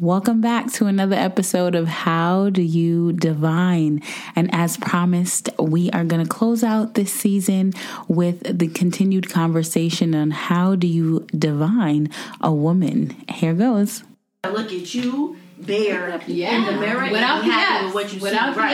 Welcome back to another episode of How Do You Divine? And as promised, we are going to close out this season with the continued conversation on how do you divine a woman. Here goes. I Look at you, bare Yeah. in the mirror, Without and be happy the with what you Without see. the Right.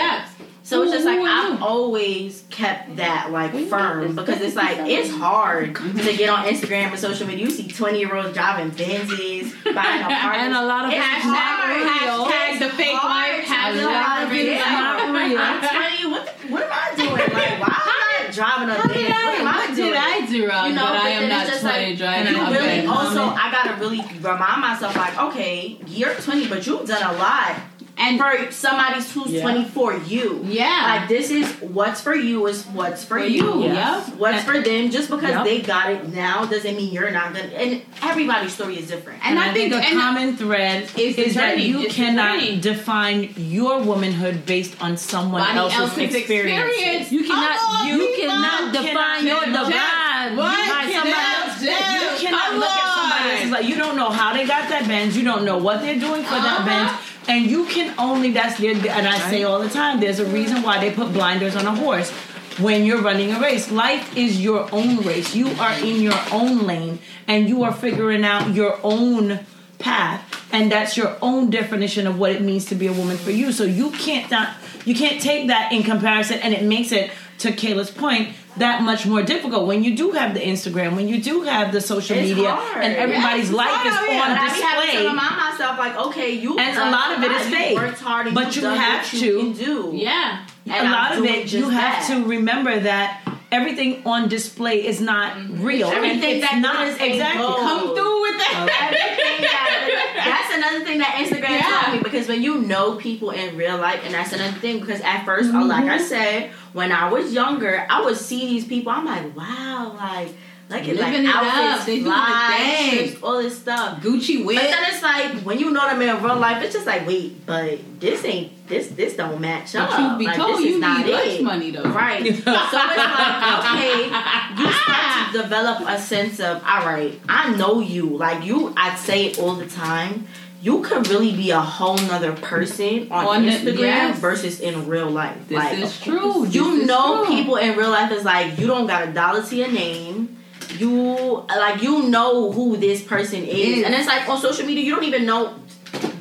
So it's just like I've always kept that like firm because it's like it's hard to get on Instagram and social media. You see twenty year olds driving Benzes, buying apartments, And a lot of hashtag. Hashtag the fake life. Hashtag be the like, fake yeah. Not real. I'm twenty. What the, what am I doing? Like why am I not driving a Benz? What am I What doing? did I do wrong? You know, but but I am not just 20 like, driving you really also I gotta really remind myself like, okay, you're 20, but you've done a lot And for somebody who's Yeah. 20 for you. yeah. Like this is what's for you is what's for, For you. you, Yes. yep. What's for them? Just because Yep. they got it now doesn't mean you're not gonna. And everybody's story is different. And I think- a and- common thread It's the is that you It's cannot define your womanhood based on someone Somebody else's, else's experience. experience. You cannot Oh, you people cannot define cannot your judge. divine by somebody else. You cannot look at somebody on. else's like you don't know how they got that bend You don't know what they're doing for that Uh-huh. And you can only that's their and I say all the time, there's a reason why they put blinders on a horse when you're running a race. Life is your own race. You are in your own lane and you are figuring out your own path. And that's your own definition of what it means to be a woman for you. So you can't not you can't take that in comparison and it makes it to Kayla's point that much more difficult when you do have the Instagram, when you do have the social It's media hard. and everybody's Yes, life is it's hard. on But I be having to remind myself like, okay, you And a lot of it is fake. worked hard, But you've you what you to- can do. yeah. And a lot I'm of it you have that. to remember that everything on display is not mm-hmm. real. and Everything it's that not glitters exactly. Come through with that. Everything that, that's another thing that Instagram Yeah. taught me because when you know people in real life, and that's another thing because at 1st uh like I said, when I was younger, I would see these people. I'm like, wow, like like it's like it outfits, They doing fly, thing. trips, all this stuff. Gucci But whip. then it's like when you know them in real life, it's just like, wait, but this ain't this this don't match But up. be like, told, you not need lunch money though. Right. so it's like, okay, you start develop a sense of, all right, I know you. Like you, I say it all the time. You could really be a whole nother person on, On Instagram yes. versus in real life. This like, is true. You is know true. people in real life is like you don't got a dollar to your name. You like you know who this person is, Is. and it's like on social media you don't even know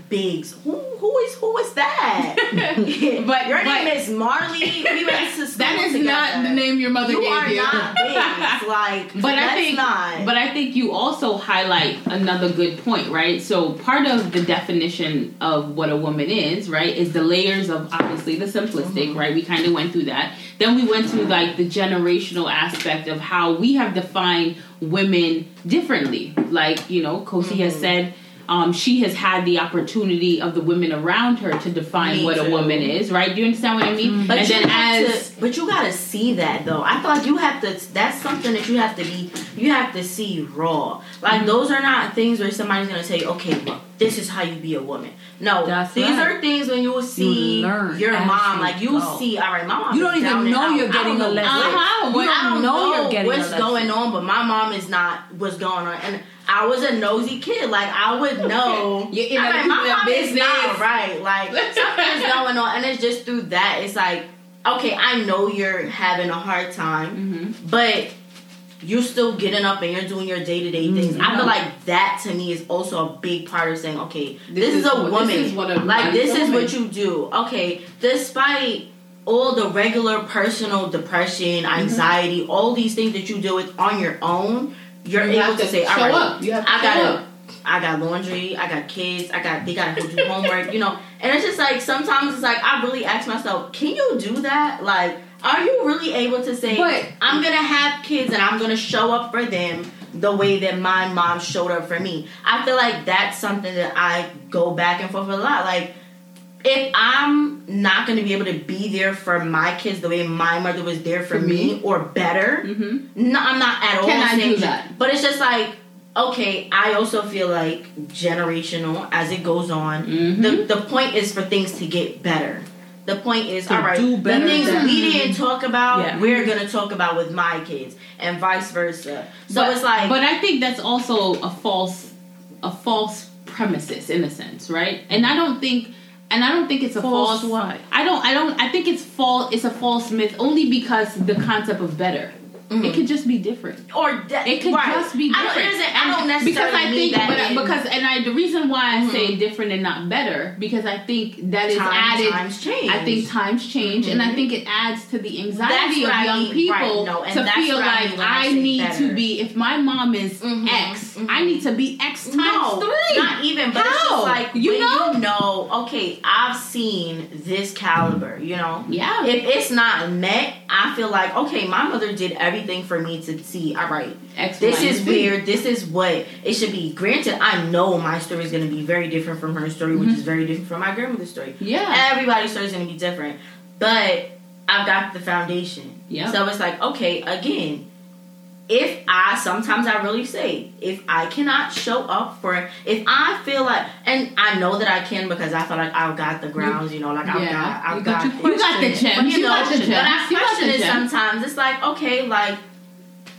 Biggs. Who who is who is that? But- your but- name is Marley. We went to school That is together. not the name your mother You gave are you. not Biggs. Like, But I think, not. but I think you also highlight another good point, right? So part of the definition of what a woman is, right, is the layers of obviously the simplistic, mm-hmm. right? We kind of went through that. Then we went through like the generational aspect of how we have defined women differently. Like you know, Kosi has mm-hmm. said. Um, she has had the opportunity of the women around her to define Me what a woman is, right? Do you understand what I mean? But and you then as to, but you gotta see that though. I feel like you have to. That's something that you have to be. You have to see raw. Like those are not things where somebody's gonna tell you, okay, look, this is how you be a woman. No, That's these right. are things when you will see learn your mom. you Like you see, all right, my mom. You don't even know you're getting a lesson. Uh-huh. You I don't don't know know you're getting what's going on, but my mom is not what's going on, and I was a nosy kid. Like I would know. You- you I'm know, like, my in mom is not right. Like something's going on, and it's just through that. It's like, okay, I know you're having a hard time, Mm-hmm. but you're still getting up and you're doing your day to day things. I feel like that to me is also a big part of saying, okay, this, This is, is a what- this woman. is what like this a is what you do. Okay, despite all the regular personal depression, Mm-hmm. anxiety, all these things that you deal with on your own, you're You able to, to say, all show right, up. You have to I gotta. up. I got laundry, I got kids, I got they gotta go do homework, you know. And it's just like sometimes it's like I really ask myself, can you do that? Like, are you really able to say But- I'm gonna have kids and I'm gonna show up for them the way that my mom showed up for me? I feel like that's something that I go back and forth a lot. Like if I'm not gonna be able to be there for my kids the way my mother was there for, For me, me? or better, Mhm. no, I'm not at all. Can I do that? But it's just like, okay, I also feel like generational as it goes on. Mhm. The the point is for things to get better. The point is, To all right, do the things than- we didn't talk about, Yeah. we're gonna talk about with my kids, and vice versa. So but, it's like, but I think that's also a false, a false supremacist in a sense, right? And I don't think and I don't think it's a False false, what? I don't I don't I think it's false it's a false myth only because the concept of better. Mm-hmm. It could just be different. or de- It could right. just be I don't, different. I don't necessarily because I think, that but because and I the reason why I say mm-hmm. different and not better because I think that is Time- added. times change. I think times change, and I mm-hmm. think it adds to the anxiety That's of young mean. people Right, no, to feel like I I, need better. to be. If my mom is Mhm, X. I need to be X times no, three. not even. But it's just like You know? you know. Okay, I've seen this caliber. You know, Yeah. If it's not met, I feel like okay, my mother did everything for me to see. All right, X, this Y, is weird. This is what it should be. Granted, I know my story is going to be very different from her story, which is very different from my grandmother's story. Mm-hmm. Yeah. Everybody's story is going to be different, but I've got the foundation. Yeah. So it's like, okay, again, if I sometimes I really say, if I cannot show up for, if I feel like, and I know that I can because I feel like I've got the grounds, you know, like I've Yeah. got, I've got got, You got the but You, you know, got the but. I question it sometimes. It's like, okay, like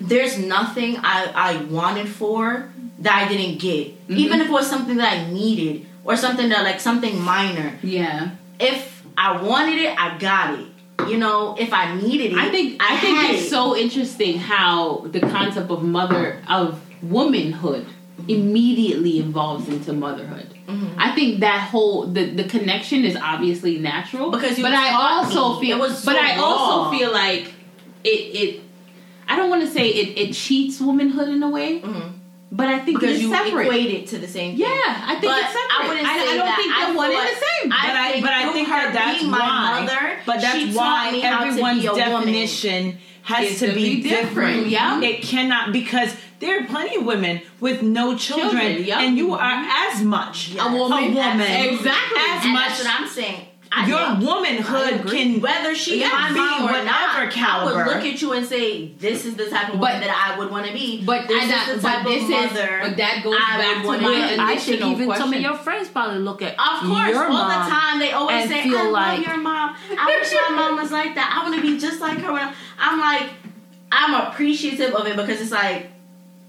there's nothing I I wanted for that I didn't get, Mm-hmm. even if it was something that I needed or something that like something minor. Yeah. If I wanted it, I got it. You know, if I needed it, I think I, had think it's it. so interesting how the concept of mother of womanhood immediately evolves into motherhood. Mm-hmm. I think that whole the, the connection is obviously natural Because you but I also me. feel was but I also feel like it it I don't want to say it, it cheats womanhood in a way, Mhm. But I think because it's you separate. equate it to the same thing. yeah, I think But it's separate. I wouldn't I, say I don't that. think I they're one and the same. But I, but I think her that that's my why. mother, but that's why me how to everyone's woman. definition has to, to be, be different, different. yeah. it cannot because there are plenty of women with no children, Children, yeah. and you are as much Yes. A woman, a woman, exactly. as and much. that's what I'm saying. I your know. Womanhood can whether she Yeah, my be mom or whatever not, caliber. I would look at you and say, "This is the type of But- woman that I would want to be." But this I is not, the but type this of is mother. but that goes I back to wanna my be. initial I think even question. some of your friends probably look at Of course, your all mom the time they always say, feel "I love like- your mom. I wish my mom was like that. I want to be just like her." When I- I'm like, I'm appreciative of it because it's like,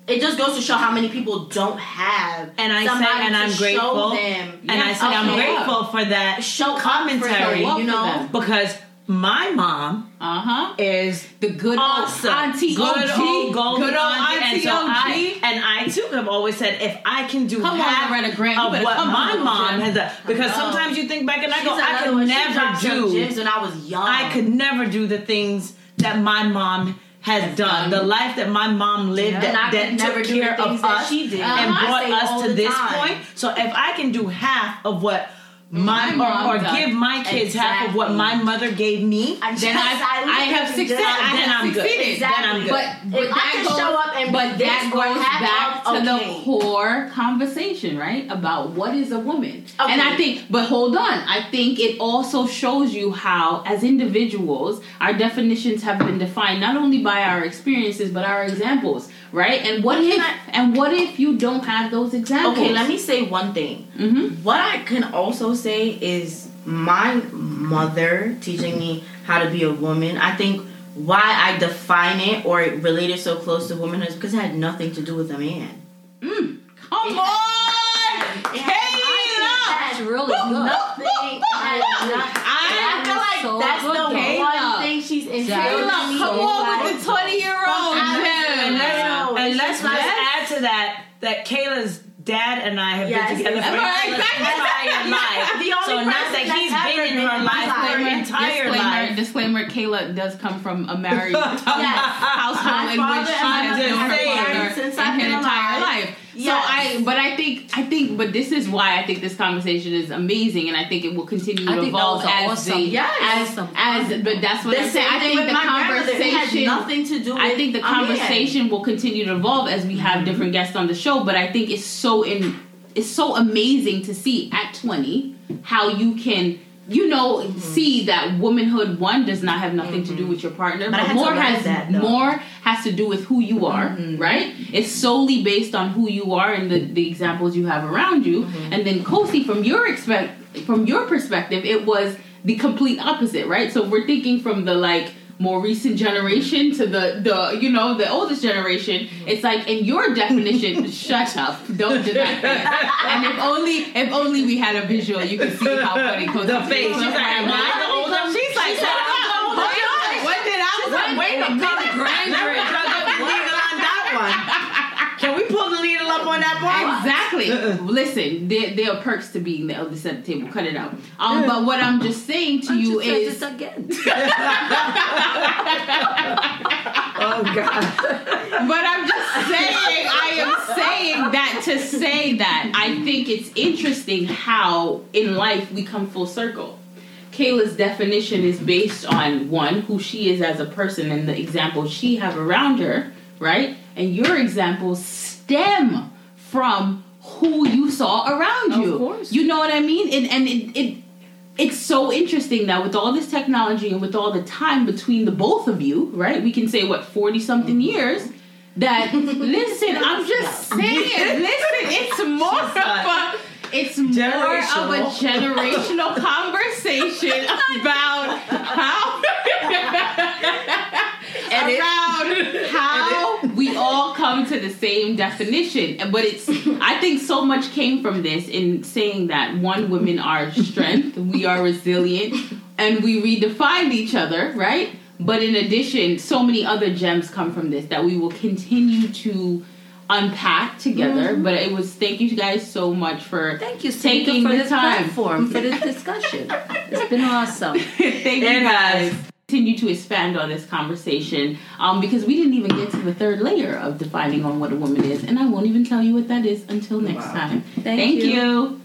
it just goes to show how many people don't have. And I say- and I'm grateful. them. and I Yes, said I'm okay. grateful for that Show commentary, them, you Show up for know. because my mom Uh huh. is The good awesome. old auntie good OG. old golden good old auntie. auntie and so OG. I and I too have always said if I can do Come on, half Loretta Grant, of what my mom has done, because sometimes you think back and I She's go, I could. Never do. when I was young. I could never do the things that my mom has done. The life that my mom lived I that, that took care of that us she did. and Uh-huh. Brought us to this time. point. So if I can do half of what my, My mom or, or give my kids half of what my mother gave me, I Then I, I have you succeeded. then I'm good. Exactly. Then I'm good. But, but If I that can goes, show up and but that goes back to the core conversation, right? About what is a woman. Okay. And I think, but hold on, I think it also shows you how, as individuals, our definitions have been defined not only by our experiences but our examples, right? And what if, I- and what if you don't have those examples? Okay, let me say one thing. Mm-hmm. What I can also say is my mother teaching me how to be a woman. I think why I define it or relate it so close to womanhood is because it had nothing to do with a man. Come It on, It had- Kayla. it It's really good. Nothing. It had nothing. I feel like so that's good, the Kayla. one thing she's instilled Kayla, in me. come is on like- with the twenty-year-old and let's, No, and let's, just let's like- add to that that Kayla's dad and I have Yes, been together for yes. Kayla's Exactly. entire life. The only so not that he's that's been in her life for her entire disclaimer, life. disclaimer, Kayla does come from a married Yes. household My in which father she and my has mother known have her been father since in I've her entire alive. life. So I, but I think, I think, but this is why I think this conversation is amazing, and I think it will continue I to evolve as awesome- the, Yes. as, awesome as, but that's what I'm saying. I think the my grandmother. It had conversation, nothing to do with I think the conversation will continue to evolve as we have mm-hmm. different guests on the show. But I think it's so in it's so amazing to see at 20 how you can you know see that womanhood one does not have nothing to do with your partner, But but, more has that, more has to do with who you are, right? It's solely based on who you are and the, the examples you have around you. And then Kosi, from your expect from your perspective, it was the complete opposite, right? So we're thinking from the like more recent generation to the the you know the oldest generation. It's like in your definition, shut up, don't do that. And if only if only we had a visual, you could see how funny Coach The face. She's like, am I the older? She's like, She said, hold I'm on, the hold older. on. What did I was like, wait a minute. Let me drug up the needle on that one. Can we pull the needle up on that part? Exactly. Uh-uh. Listen, there, there are perks to being the eldest at the table. Cut it out. Um, but what I'm just saying to you is, again. God. but I'm just saying, I am saying that to say that I think it's interesting how in life we come full circle. Kayla's definition is based on one who she is as a person and the examples she have around her, right? And your examples stem from who you saw around Of you. course. You know what I mean? And and it, it it's so interesting that with all this technology and with all the time between the both of you, right? We can say what forty something mm-hmm. years. That listen, I'm just saying. Listen, it's more of a it's more of a generational conversation about how around how we all come to the same definition. But it's I think so much came from this in saying that one women are strength, we are resilient, and we redefined each other, right? But in addition, so many other gems come from this that we will continue to unpack together. Mm-hmm. But it was thank you guys so much for Thank you, taking Taking for the time. platform for this discussion. It's been awesome. Thank you guys. guys. Continue to expand on this conversation um, because we didn't even get to the third layer of defining on what a woman is, and I won't even tell you what that is until next Wow. time. Thank Thank you. you.